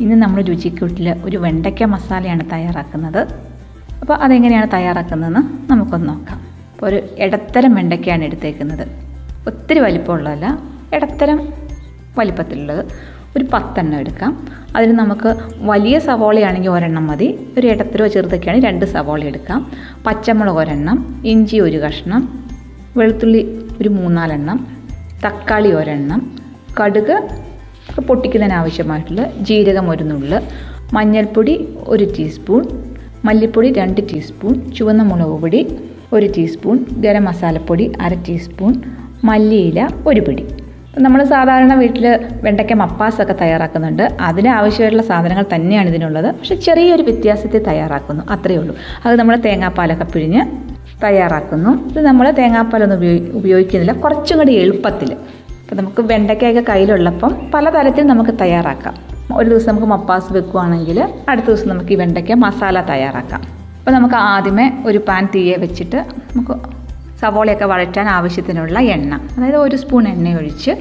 ഇന്ന് നമ്മൾ രുചിക്കൂട്ടിൽ ഒരു വെണ്ടയ്ക്ക മസാലയാണ് തയ്യാറാക്കുന്നത്. അപ്പോൾ അതെങ്ങനെയാണ് തയ്യാറാക്കുന്നതെന്ന് നമുക്കൊന്ന് നോക്കാം. അപ്പോൾ ഒരു ഇടത്തരം വെണ്ടയ്ക്കയാണ് എടുത്തേക്കുന്നത്. ഒത്തിരി വലിപ്പമുള്ളതല്ല ഇടത്തരം വലിപ്പത്തിലുള്ളത്. ഒരു പത്തെണ്ണം എടുക്കാം. അതിൽ നമുക്ക് വലിയ സവോളയാണെങ്കിൽ ഒരെണ്ണം മതി. ഒരു ഇടത്തരോ ചെറുതൊക്കെയാണെങ്കിൽ രണ്ട് സവോള എടുക്കാം. പച്ചമുളക് ഒരെണ്ണം ഇഞ്ചി ഒരു കഷ്ണം വെളുത്തുള്ളി ഒരു മൂന്നാലെണ്ണം തക്കാളി ഒരെണ്ണം കടുക് പൊട്ടിക്കുന്നതിന് ആവശ്യമായിട്ടുള്ള ജീരകം ഒരു നുള്ള് മഞ്ഞൾപ്പൊടി ഒരു ടീസ്പൂൺ മല്ലിപ്പൊടി രണ്ട് ടീസ്പൂൺ ചുവന്ന മുളക് പൊടി ഒരു ടീസ്പൂൺ ഗരം മസാലപ്പൊടി അര ടീസ്പൂൺ മല്ലിയില ഒരു പിടി. നമ്മൾ സാധാരണ വീട്ടിൽ വെണ്ടയ്ക്ക മപ്പാസൊക്കെ തയ്യാറാക്കുന്നുണ്ട്. അതിന് ആവശ്യമായിട്ടുള്ള സാധനങ്ങൾ തന്നെയാണ് ഇതിനുള്ളത്. പക്ഷെ ചെറിയൊരു വ്യത്യാസത്തിൽ തയ്യാറാക്കുന്നു. അത്രയേ ഉള്ളൂ. അത് നമ്മൾ തേങ്ങാപ്പാലൊക്കെ പിഴിഞ്ഞ് തയ്യാറാക്കുന്നു. ഇത് നമ്മൾ തേങ്ങാപ്പാലൊന്നും ഉപയോഗി ഉപയോഗിക്കുന്നില്ല. കുറച്ചും കൂടി എളുപ്പത്തിൽ അപ്പോൾ നമുക്ക് വെണ്ടയ്ക്കയൊക്കെ കയ്യിലുള്ളപ്പം പലതരത്തിൽ നമുക്ക് തയ്യാറാക്കാം. ഒരു ദിവസം നമുക്ക് മപ്പാസ് വെക്കുവാണെങ്കിൽ അടുത്ത ദിവസം നമുക്ക് ഈ വെണ്ടയ്ക്ക മസാല തയ്യാറാക്കാം. അപ്പോൾ നമുക്ക് ആദ്യമേ ഒരു പാൻ തീയെ വെച്ചിട്ട് നമുക്ക് സവോളയൊക്കെ വഴറ്റാൻ ആവശ്യത്തിനുള്ള എണ്ണ. അതായത് ഒരു സ്പൂൺ എണ്ണ ഒഴിച്ച്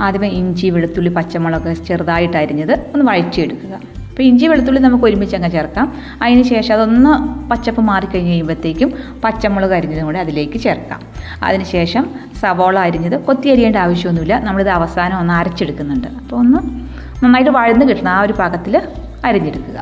ആദ്യമേ ഇഞ്ചി വെളുത്തുള്ളി പച്ചമുളക് ചെറുതായിട്ട് അരിഞ്ഞത് ഒന്ന് വഴറ്റിയെടുക്കുക. അപ്പോൾ ഇഞ്ചി വെളുത്തുള്ളി നമുക്ക് ഒരുമിച്ച് അങ്ങ് ചേർക്കാം. അതിന് ശേഷം അതൊന്ന് പച്ചപ്പ് മാറിക്കഴിഞ്ഞ് കഴിയുമ്പോഴത്തേക്കും പച്ചമുളക് അരിഞ്ഞതും കൂടെ അതിലേക്ക് ചേർക്കാം. അതിനുശേഷം സവോള അരിഞ്ഞത് കൊത്തി അരിയേണ്ട ആവശ്യമൊന്നുമില്ല. നമ്മളിത് അവസാനം ഒന്ന് അരച്ചെടുക്കുന്നുണ്ട്. അപ്പോൾ ഒന്ന് നന്നായിട്ട് വഴന്ന് കിട്ടണം. ആ ഒരു പാകത്തിൽ അരിഞ്ഞെടുക്കുക.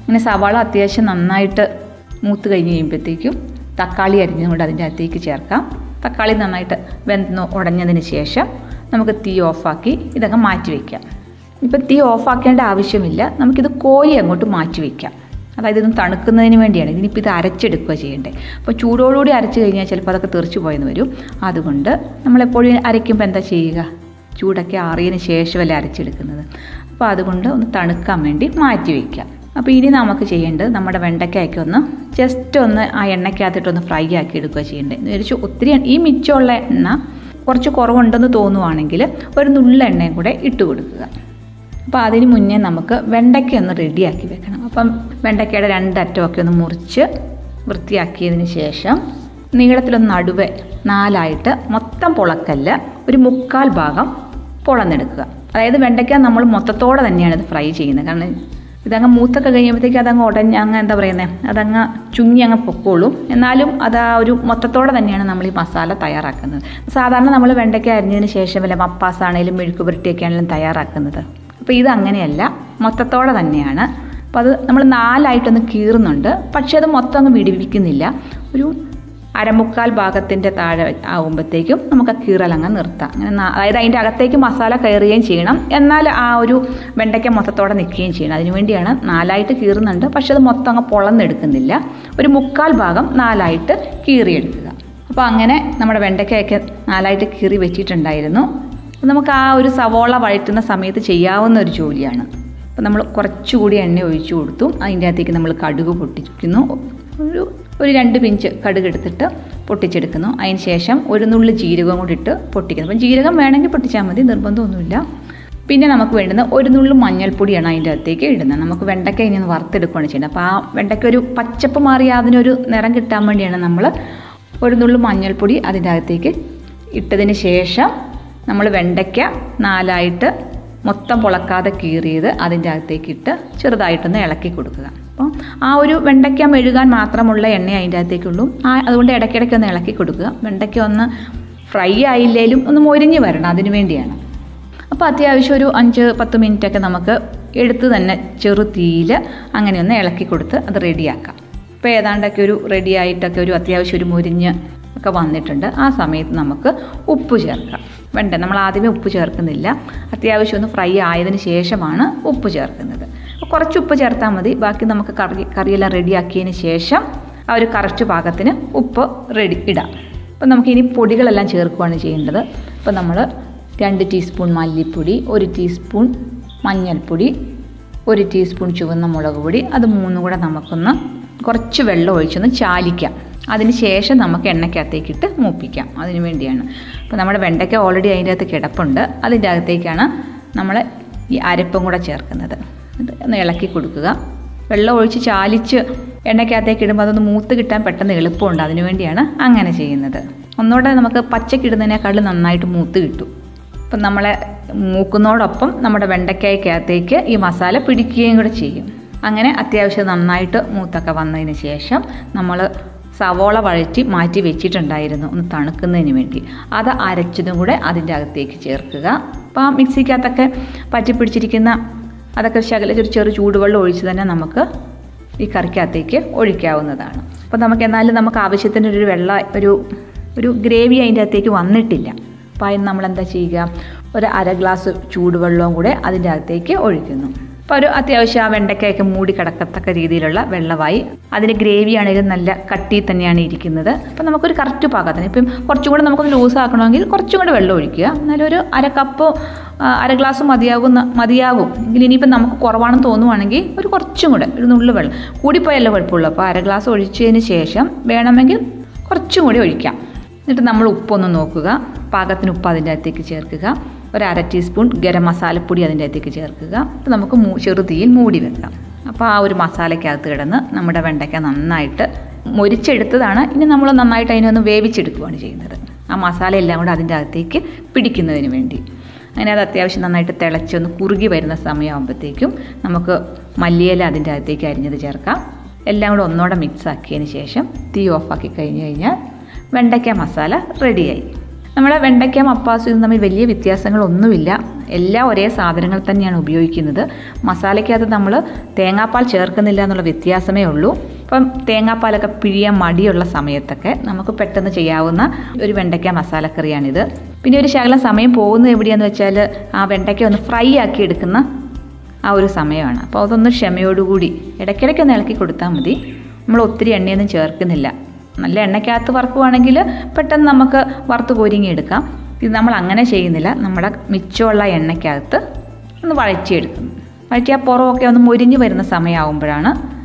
ഇങ്ങനെ സവാള അത്യാവശ്യം നന്നായിട്ട് മൂത്ത് കഴിഞ്ഞ് കഴിയുമ്പോഴത്തേക്കും തക്കാളി അരിഞ്ഞതും കൂടെ അതിന്റെ അകത്തേക്ക് ചേർക്കാം. തക്കാളി നന്നായിട്ട് വെന്ത് ഉടഞ്ഞതിന് ശേഷം നമുക്ക് തീ ഓഫാക്കി ഇതൊക്കെ മാറ്റി വയ്ക്കാം. ഇപ്പം തീ ഓഫാക്കേണ്ട ആവശ്യമില്ല. നമുക്കിത് കോരി അങ്ങോട്ട് മാറ്റി വയ്ക്കാം അതായത് ഇതൊന്ന് തണുക്കുന്നതിന് വേണ്ടിയാണ്. ഇതിനിപ്പോൾ ഇത് അരച്ചെടുക്കുക ചെയ്യേണ്ടത് അപ്പോൾ ചൂടോടുകൂടി അരച്ച് കഴിഞ്ഞാൽ ചിലപ്പോൾ അതൊക്കെ തെറിച്ചു പോയെന്ന് വരും. അതുകൊണ്ട് നമ്മളെപ്പോഴും അരയ്ക്കുമ്പോൾ എന്താ ചെയ്യുക? ചൂടൊക്കെ ആറിയതിന് ശേഷമല്ലേ അരച്ചെടുക്കുന്നത്. അപ്പോൾ അതുകൊണ്ട് ഒന്ന് തണുക്കാൻ വേണ്ടി മാറ്റി വയ്ക്കാം അപ്പോൾ ഇനി നമുക്ക് ചെയ്യേണ്ടത് നമ്മുടെ വെണ്ടയ്ക്കയൊക്കെ ഒന്ന് ജസ്റ്റ് ഒന്ന് ആ എണ്ണയ്ക്കകത്തിട്ടൊന്ന് ഫ്രൈ ആക്കി എടുക്കുക ചെയ്യേണ്ടത് എന്ന് വെച്ചാൽ ഒത്തിരി ഈ മിച്ചമുള്ള എണ്ണ കുറച്ച് കുറവുണ്ടെന്ന് തോന്നുവാണെങ്കിൽ ഒരു നുള്ള എണ്ണയും കൂടെ ഇട്ട് കൊടുക്കുക. അപ്പോൾ അതിന് മുന്നേ നമുക്ക് വെണ്ടയ്ക്ക ഒന്ന് റെഡിയാക്കി വെക്കണം. അപ്പം വെണ്ടയ്ക്കയുടെ രണ്ടറ്റമൊക്കെ ഒന്ന് മുറിച്ച് വൃത്തിയാക്കിയതിന് ശേഷം നീളത്തിലൊന്ന് നടുവെ നാലായിട്ട് മൊത്തം പൊളക്കല്ല ഒരു മുക്കാൽ ഭാഗം പൊളന്നെടുക്കുക. അതായത് വെണ്ടയ്ക്ക നമ്മൾ മൊത്തത്തോടെ തന്നെയാണ് ഇത് ഫ്രൈ ചെയ്യുന്നത്. കാരണം ഇതങ്ങ് മൂത്തൊക്കെ കഴിയുമ്പോഴത്തേക്ക് അതങ്ങ് ഉടഞ്ഞ് അങ്ങ് എന്താ പറയുന്നത് അതങ്ങ് ചുങ്ങി അങ്ങ് പൊക്കോളും. എന്നാലും അത് ആ ഒരു മൊത്തത്തോടെ തന്നെയാണ് നമ്മൾ ഈ മസാല തയ്യാറാക്കുന്നത്. സാധാരണ നമ്മൾ വെണ്ടയ്ക്ക അരിഞ്ഞതിന് ശേഷം വല്ല മപ്പാസ് ആണെങ്കിലും ആണെങ്കിലും തയ്യാറാക്കുന്നത്. അപ്പോൾ ഇത് അങ്ങനെയല്ല. മൊത്തത്തോടെ തന്നെയാണ്. അപ്പോൾ അത് നമ്മൾ നാലായിട്ടൊന്ന് കീറുന്നുണ്ട്. പക്ഷേ അത് മൊത്തം അങ്ങ് വിടിവിക്കുന്നില്ല. ഒരു അരമുക്കാൽ ഭാഗത്തിന്റെ താഴെ ആകുമ്പോഴത്തേക്കും നമുക്ക് ആ കീറലങ്ങ് നിർത്താം. അങ്ങനെ അതായത് അതിന്റെ അകത്തേക്ക് മസാല കയറുകയും ചെയ്യണം. എന്നാൽ ആ ഒരു വെണ്ടയ്ക്ക മൊത്തത്തോടെ നിൽക്കുകയും ചെയ്യണം. അതിനുവേണ്ടിയാണ് നാലായിട്ട് കീറുന്നുണ്ട്. പക്ഷേ അത് മൊത്തം അങ്ങ് പൊളന്നെടുക്കുന്നില്ല. ഒരു മുക്കാൽ ഭാഗം നാലായിട്ട് കീറിയെടുക്കുക. അപ്പോൾ അങ്ങനെ നമ്മുടെ വെണ്ടയ്ക്കയൊക്കെ നാലായിട്ട് കീറി വെച്ചിട്ടുണ്ടായിരുന്നു. അപ്പോൾ നമുക്ക് ആ ഒരു സവോള വഴറ്റുന്ന സമയത്ത് ചെയ്യാവുന്ന ഒരു ജോലിയാണ്. അപ്പം നമ്മൾ കുറച്ചുകൂടി എണ്ണ ഒഴിച്ചു കൊടുത്തു. അതിന്റെ അകത്തേക്ക് നമ്മൾ കടുക് പൊട്ടിക്കുന്നു. ഒരു ഒരു രണ്ട് പിഞ്ച് കടുക് എടുത്തിട്ട് പൊട്ടിച്ചെടുക്കുന്നു. അതിന് ശേഷം ഒരു നുള്ളു ജീരകം കൂടി ഇട്ട് പൊട്ടിക്കുന്നു. അപ്പം ജീരകം വേണമെങ്കിൽ പൊട്ടിച്ചാൽ മതി നിർബന്ധമൊന്നുമില്ല. പിന്നെ നമുക്ക് വേണ്ടുന്ന ഒരു നുള്ളു മഞ്ഞൾപ്പൊടിയാണ് അതിന്റെ അകത്തേക്ക് ഇടുന്നത്. നമുക്ക് വെണ്ടയ്ക്ക ഇനി ഒന്ന് വറുത്തെടുക്കുകയാണ് ചെയ്യുന്നത്. അപ്പോൾ ആ വെണ്ടയ്ക്ക ഒരു പച്ചപ്പ് മാറി അതിനൊരു നിറം കിട്ടാൻ വേണ്ടിയാണ് നമ്മൾ ഒരു നുള്ളു മഞ്ഞൾപ്പൊടി അതിന്റെ അകത്തേക്ക് ഇട്ടതിന് ശേഷം നമ്മൾ വെണ്ടയ്ക്ക നാലായിട്ട് മൊത്തം പൊളക്കാതെ കീറിയത് അതിന്റെ അകത്തേക്ക് ഇട്ട് ചെറുതായിട്ടൊന്ന് ഇളക്കി കൊടുക്കുക. അപ്പോൾ ആ ഒരു വെണ്ടയ്ക്ക മെഴുകാൻ മാത്രമുള്ള എണ്ണ അതിന്റെ അകത്തേക്കുള്ളൂ. ആ അതുകൊണ്ട് ഇടയ്ക്കിടയ്ക്ക് ഒന്ന് ഇളക്കി കൊടുക്കുക. വെണ്ടയ്ക്ക ഒന്ന് ഫ്രൈ ആയില്ലേലും ഒന്ന് മൊരിഞ്ഞ് വരണം അതിനു വേണ്ടിയാണ്. അപ്പോൾ അത്യാവശ്യം ഒരു അഞ്ച് പത്ത് മിനിറ്റൊക്കെ നമുക്ക് എടുത്ത് തന്നെ ചെറു തീയിൽ അങ്ങനെ ഒന്ന് ഇളക്കി കൊടുത്ത് അത് റെഡിയാക്കാം. ഇപ്പോൾ ഏതാണ്ടൊക്കെ ഒരു റെഡിയായിട്ടൊക്കെ ഒരു അത്യാവശ്യം ഒരു മുരിഞ്ഞ് ഒക്കെ വന്നിട്ടുണ്ട്. ആ സമയത്ത് നമുക്ക് ഉപ്പ് ചേർക്കാം. വേണ്ട നമ്മൾ ആദ്യമേ ഉപ്പ് ചേർക്കുന്നില്ല. അത്യാവശ്യം ഒന്ന് ഫ്രൈ ആയതിന് ശേഷമാണ് ഉപ്പ് ചേർക്കുന്നത്. അപ്പോൾ കുറച്ച് ഉപ്പ് ചേർത്താൽ മതി. ബാക്കി നമുക്ക് കറി കറിയെല്ലാം റെഡിയാക്കിയതിന് ശേഷം ആ ഒരു കറക്റ്റ് പാകത്തിന് ഉപ്പ് റെഡി ഇടാം. അപ്പോൾ നമുക്ക് ഇനി പൊടികളെല്ലാം ചേർക്കുകയാണ് ചെയ്യേണ്ടത്. അപ്പോൾ നമ്മൾ രണ്ട് ടീസ്പൂൺ മല്ലിപ്പൊടി ഒരു ടീസ്പൂൺ മഞ്ഞൾപ്പൊടി ഒരു ടീസ്പൂൺ ചുവന്ന മുളക് പൊടി അത് മൂന്നും കൂടെ നമുക്കൊന്ന് കുറച്ച് വെള്ളം ഒഴിച്ചൊന്ന് ചാലിക്കാം. അതിന് ശേഷം നമുക്ക് എണ്ണയ്ക്കകത്തേക്കിട്ട് മൂപ്പിക്കാം. അതിന് വേണ്ടിയാണ്. അപ്പോൾ നമ്മുടെ വെണ്ടയ്ക്ക ഓൾറെഡി അതിന്റെ അകത്ത് കിടപ്പുണ്ട്. അതിന്റെ അകത്തേക്കാണ് നമ്മൾ ഈ അരപ്പും കൂടെ ചേർക്കുന്നത്. ഒന്ന് ഇളക്കി കൊടുക്കുക. വെള്ളം ഒഴിച്ച് ചാലിച്ച് എണ്ണയ്ക്കകത്തേക്ക് ഇടുമ്പോൾ അതൊന്ന് മൂത്ത് കിട്ടാൻ പെട്ടെന്ന് എളുപ്പമുണ്ട്. അതിനു വേണ്ടിയാണ് അങ്ങനെ ചെയ്യുന്നത്. ഒന്നുകൂടെ നമുക്ക് പച്ചക്കിടുന്നതിനേക്കാളും നന്നായിട്ട് മൂത്ത് കിട്ടും. അപ്പം നമ്മളെ മൂക്കുന്നതോടൊപ്പം നമ്മുടെ വെണ്ടയ്ക്കായ്ക്കകത്തേക്ക് ഈ മസാല പിടിക്കുകയും കൂടെ ചെയ്യും. അങ്ങനെ അത്യാവശ്യം നന്നായിട്ട് മൂത്തൊക്കെ വന്നതിന് ശേഷം നമ്മൾ സവോള വഴറ്റി മാറ്റി വെച്ചിട്ടുണ്ടായിരുന്നു. ഒന്ന് തണുക്കുന്നതിന് വേണ്ടി. അത് അരച്ചതും കൂടെ അതിന്റെ അകത്തേക്ക് ചേർക്കുക. അപ്പോൾ ആ മിക്സിക്കകത്തൊക്കെ പറ്റി പിടിച്ചിരിക്കുന്ന അതൊക്കെ ശകല ഒരു ചെറു ചൂടുവെള്ളം ഒഴിച്ച് തന്നെ നമുക്ക് ഈ കറിക്കകത്തേക്ക് ഒഴിക്കാവുന്നതാണ്. അപ്പോൾ നമുക്ക് എന്നാലും നമുക്ക് ആവശ്യത്തിന് ഒരു വെള്ള ഒരു ഒരു ഗ്രേവി അതിന്റെ അകത്തേക്ക് വന്നിട്ടില്ല. അപ്പോൾ അതിന് നമ്മൾ എന്താ ചെയ്യുക? ഒരു അര ഗ്ലാസ് ചൂടുവെള്ളവും കൂടെ അതിന്റെ അകത്തേക്ക് ഒഴിക്കുന്നു. അപ്പോൾ ഒരു അത്യാവശ്യം ആ വെണ്ടയ്ക്കയൊക്കെ മൂടി കിടക്കത്തക്ക രീതിയിലുള്ള വെള്ളമായി. അതിന് ഗ്രേവി ആണെങ്കിലും നല്ല കട്ടി തന്നെയാണ് ഇരിക്കുന്നത്. അപ്പോൾ നമുക്കൊരു കറക്റ്റ് പാകത്തിന് ഇപ്പം കുറച്ചും കൂടെ നമുക്കൊന്ന് ലൂസ് ആക്കണമെങ്കിൽ കുറച്ചും കൂടെ വെള്ളം ഒഴിക്കുക. എന്നാലും ഒരു അര കപ്പ് അര ഗ്ലാസ് മതിയാകുന്ന മതിയാകും. എങ്കിൽ ഇനിയിപ്പം നമുക്ക് കുറവാണെന്ന് തോന്നുവാണെങ്കിൽ ഒരു കുറച്ചും കൂടെ ഒരു നുള്ളു വെള്ളം. കൂടിപ്പോയല്ല കുഴപ്പമുള്ളൂ. അപ്പോൾ അര ഗ്ലാസ് ഒഴിച്ചതിന് ശേഷം വേണമെങ്കിൽ കുറച്ചും കൂടി ഒഴിക്കാം. എന്നിട്ട് നമ്മൾ ഉപ്പൊന്ന് നോക്കുക. പാകത്തിന് ഉപ്പ് അതിന്റെ അകത്തേക്ക് ചേർക്കുക. ഒരു അര ടീസ്പൂൺ ഗരം മസാലപ്പൊടി അതിന്റെ അകത്തേക്ക് ചേർക്കുക. അപ്പോൾ നമുക്ക് ചെറുതീയിൽ മൂടി വെക്കാം. അപ്പോൾ ആ ഒരു മസാലയ്ക്കകത്ത് കിടന്ന് നമ്മുടെ വെണ്ടയ്ക്ക നന്നായിട്ട് മൊരിച്ചെടുത്തതാണ്. ഇനി നമ്മൾ നന്നായിട്ട് അതിനൊന്ന് വേവിച്ചെടുക്കുകയാണ് ചെയ്യുന്നത്. ആ മസാല എല്ലാം കൂടെ അതിന്റെ അകത്തേക്ക് പിടിക്കുന്നതിന് വേണ്ടി. അങ്ങനെ അത് അത്യാവശ്യം നന്നായിട്ട് തിളച്ചൊന്ന് കുറുകി വരുന്ന സമയമാകുമ്പോഴത്തേക്കും നമുക്ക് മല്ലിയില അതിന്റെ അകത്തേക്ക് അരിഞ്ഞത് ചേർക്കാം. എല്ലാം കൂടെ ഒന്നോടെ മിക്സ് ആക്കിയതിന് ശേഷം തീ ഓഫാക്കി കഴിഞ്ഞ് കഴിഞ്ഞാൽ വെണ്ടയ്ക്ക മസാല റെഡിയായി നമ്മുടെ വെണ്ടയ്ക്ക മപ്പാസും ഇതും തമ്മിൽ വലിയ വ്യത്യാസങ്ങളൊന്നുമില്ല. എല്ലാം ഒരേ സാധനങ്ങൾ തന്നെയാണ് ഉപയോഗിക്കുന്നത്. മസാലയ്ക്കകത്ത് നമ്മൾ തേങ്ങാപ്പാൽ ചേർക്കുന്നില്ല എന്നുള്ള വ്യത്യാസമേ ഉള്ളൂ. അപ്പം തേങ്ങാപ്പാലൊക്കെ പിഴിയാൻ മടിയുള്ള സമയത്തൊക്കെ നമുക്ക് പെട്ടെന്ന് ചെയ്യാവുന്ന ഒരു വെണ്ടയ്ക്ക മസാലക്കറിയാണിത്. പിന്നെ ഒരു ശകലം സമയം പോകുന്നത് എവിടെയാണെന്ന് വെച്ചാൽ ആ വെണ്ടയ്ക്ക ഒന്ന് ഫ്രൈ ആക്കി എടുക്കുന്ന ആ ഒരു സമയമാണ്. അപ്പോൾ അതൊന്ന് ക്ഷമയോടുകൂടി ഇടയ്ക്കിടയ്ക്ക് ഒന്ന് ഇളക്കി കൊടുത്താൽ മതി. നമ്മൾ ഒത്തിരി എണ്ണയൊന്നും ചേർക്കുന്നില്ല. നല്ല എണ്ണയ്ക്കകത്ത് വറക്കുവാണെങ്കിൽ പെട്ടെന്ന് നമുക്ക് വറുത്ത് കോരിങ്ങി എടുക്കാം. ഇത് നമ്മൾ അങ്ങനെ ചെയ്യുന്നില്ല. നമ്മുടെ മിച്ചമുള്ള എണ്ണയ്ക്കകത്ത് ഒന്ന് വഴറ്റിയെടുക്കുന്നു വഴറ്റി ആ പുറമൊക്കെ ഒന്ന് മുരിഞ്ഞ് വരുന്ന സമയമാകുമ്പോഴാണ്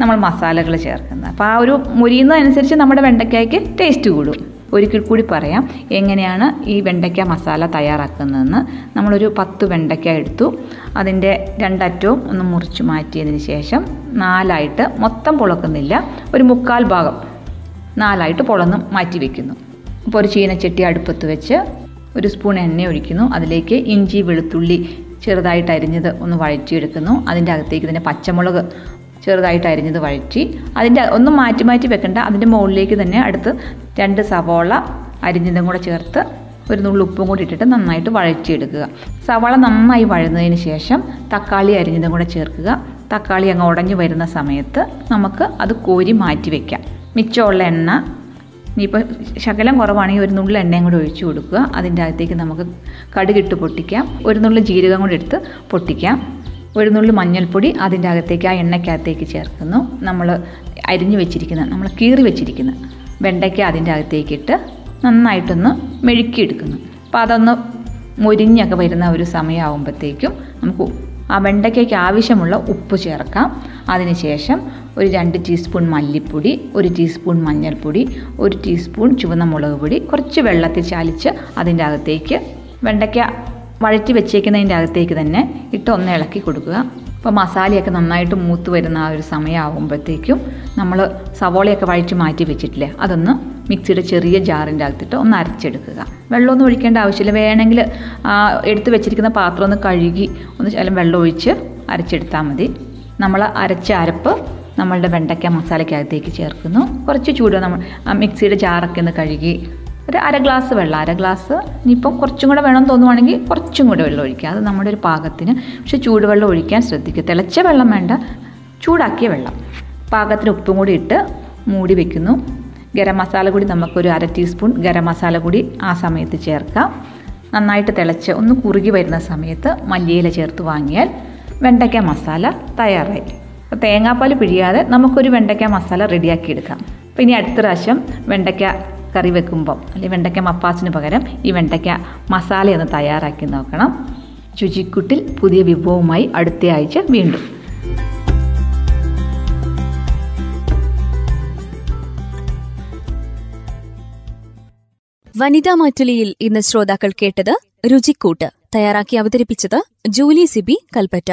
നമ്മൾ മസാലകൾ ചേർക്കുന്നത്. അപ്പോൾ ആ ഒരു മുരിയുന്നതനുസരിച്ച് നമ്മുടെ വെണ്ടയ്ക്കായ്ക്ക് ടേസ്റ്റ് കൂടും. ഒരിക്കൽ കൂടി പറയാം എങ്ങനെയാണ് ഈ വെണ്ടയ്ക്ക മസാല തയ്യാറാക്കുന്നതെന്ന്. നമ്മളൊരു പത്ത് വെണ്ടയ്ക്ക എടുത്തു. അതിന്റെ രണ്ടറ്റവും ഒന്ന് മുറിച്ച് മാറ്റിയതിന് ശേഷം നാലായിട്ട് മൊത്തം പൊളക്കുന്നില്ല. ഒരു മുക്കാൽ ഭാഗം നാലായിട്ട് പൊളന്ന് മാറ്റി വെക്കുന്നു. അപ്പോൾ ഒരു ചീനച്ചട്ടി അടുപ്പത്ത് വെച്ച് ഒരു സ്പൂൺ എണ്ണ ഒഴിക്കുന്നു. അതിലേക്ക് ഇഞ്ചി വെളുത്തുള്ളി ചെറുതായിട്ട് അരിഞ്ഞത് ഒന്ന് വഴറ്റിയെടുക്കുന്നു. അതിന്റെ അകത്തേക്ക് തന്നെ പച്ചമുളക് ചെറുതായിട്ട് അരിഞ്ഞത് വഴറ്റി അതിന്റെ ഒന്നും മാറ്റി മാറ്റി വെക്കണ്ട. അതിന്റെ മുകളിലേക്ക് തന്നെ അടുത്ത് രണ്ട് സവോള അരിഞ്ഞതും കൂടെ ചേർത്ത് ഒരു നുള്ളു ഉപ്പും കൂടി ഇട്ടിട്ട് നന്നായിട്ട് വഴറ്റിയെടുക്കുക. സവാള നന്നായി വഴന്നതിന് ശേഷം തക്കാളി അരിഞ്ഞതും കൂടെ ചേർക്കുക. തക്കാളി അങ്ങ് ഉടഞ്ഞു വരുന്ന സമയത്ത് നമുക്ക് അത് കോരി മാറ്റി വെക്കാം. മിച്ചമുള്ള എണ്ണ. ഇനിയിപ്പോൾ ശകലം കുറവാണെങ്കിൽ ഒരു നുള്ളു എണ്ണയും കൂടി ഒഴിച്ചു കൊടുക്കുക. അതിന്റെ അകത്തേക്ക് നമുക്ക് കടുകിട്ട് പൊട്ടിക്കാം. ഒരു നുള്ളി ജീരകം കൂടി എടുത്ത് പൊട്ടിക്കാം. ഒരു നുള്ളി മഞ്ഞൾപ്പൊടി അതിന്റെ അകത്തേക്ക് ആ എണ്ണയ്ക്കകത്തേക്ക് ചേർക്കുന്നു. നമ്മൾ അരിഞ്ഞു വെച്ചിരിക്കുന്ന നമ്മൾ കീറി വെച്ചിരിക്കുന്ന വെണ്ടയ്ക്ക അതിന്റെ അകത്തേക്കിട്ട് നന്നായിട്ടൊന്ന് മെഴുക്കിയെടുക്കുന്നു. അപ്പോൾ അതൊന്ന് മുരിഞ്ഞൊക്കെ വരുന്ന ഒരു സമയമാകുമ്പോഴത്തേക്കും നമുക്ക് ആ വെണ്ടയ്ക്കയ്ക്ക് ആവശ്യമുള്ള ഉപ്പ് ചേർക്കാം. അതിനുശേഷം ഒരു രണ്ട് ടീസ്പൂൺ മല്ലിപ്പൊടി ഒരു ടീസ്പൂൺ മഞ്ഞൾപ്പൊടി ഒരു ടീസ്പൂൺ ചുവന്ന മുളക് പൊടി കുറച്ച് വെള്ളത്തിൽ ചാലിച്ച് അതിന്റെ അകത്തേക്ക് വെണ്ടയ്ക്ക വഴറ്റി വെച്ചേക്കുന്നതിന്റെ അകത്തേക്ക് തന്നെ ഇട്ട് ഒന്ന് ഇളക്കി കൊടുക്കുക. അപ്പോൾ മസാലയൊക്കെ നന്നായിട്ട് മൂത്ത് വരുന്ന ആ ഒരു സമയമാകുമ്പോഴത്തേക്കും നമ്മൾ സവോളയൊക്കെ വഴറ്റി മാറ്റി വെച്ചിട്ടില്ലേ അതൊന്ന് മിക്സിയുടെ ചെറിയ ജാറിന്റെ അകത്തിട്ട് ഒന്ന് അരച്ചെടുക്കുക. വെള്ളമൊന്നും ഒഴിക്കേണ്ട ആവശ്യമില്ല. വേണമെങ്കിൽ എടുത്ത് വെച്ചിരിക്കുന്ന പാത്രം ഒന്ന് കഴുകി ഒന്ന് ശകലം വെള്ളം ഒഴിച്ച് അരച്ചെടുത്താൽ മതി. നമ്മൾ അരച്ച അരപ്പ് നമ്മളുടെ വെണ്ടയ്ക്ക മസാലയ്ക്കകത്തേക്ക് ചേർക്കുന്നു. കുറച്ച് ചൂട് നമ്മൾ മിക്സിയുടെ ജാറൊക്കെ ഒന്ന് കഴുകി ഒരു അര ഗ്ലാസ് വെള്ളം അര ഗ്ലാസ് ഇനിയിപ്പം കുറച്ചും കൂടെ വേണം തോന്നുവാണെങ്കിൽ കുറച്ചും കൂടെ വെള്ളം ഒഴിക്കുക. അത് നമ്മുടെ ഒരു പാകത്തിന് പക്ഷെ ചൂടുവെള്ളം ഒഴിക്കാൻ ശ്രദ്ധിക്കുക. തിളച്ച വെള്ളം വേണ്ട ചൂടാക്കിയ വെള്ളം. പാകത്തിന് ഉപ്പും കൂടി ഇട്ട് മൂടി വെക്കുന്നു. ഗരം മസാല കൂടി നമുക്കൊരു അര ടീസ്പൂൺ ഗരം മസാല കൂടി ആ സമയത്ത് ചേർക്കാം. നന്നായിട്ട് തിളച്ച് ഒന്ന് കുറുകി വരുന്ന സമയത്ത് മല്ലിയില ചേർത്ത് വാങ്ങിയാൽ വെണ്ടയ്ക്ക മസാല തയ്യാറായി. അപ്പോൾ തേങ്ങാപ്പാൽ പിഴിയാതെ നമുക്കൊരു വെണ്ടയ്ക്ക മസാല റെഡിയാക്കി എടുക്കാം. അപ്പോൾ ഇനി അടുത്ത പ്രാവശ്യം വെണ്ടയ്ക്ക കറി വെക്കുമ്പം അല്ലെങ്കിൽ വെണ്ടയ്ക്ക മപ്പാസിന് പകരം ഈ വെണ്ടയ്ക്ക മസാലയൊന്ന് തയ്യാറാക്കി നോക്കണം. ചുചിക്കുട്ടിൽ പുതിയ വിഭവവുമായി അടുത്ത ആഴ്ച വീണ്ടും. വനിതാ മാറ്റുലിയിൽ ഇന്ന് ശ്രോതാക്കൾ കേട്ടത് രുചിക്കൂട്ട് തയ്യാറാക്കി അവതരിപ്പിച്ചത് ജൂലി സിബി കൽപ്പറ്റ.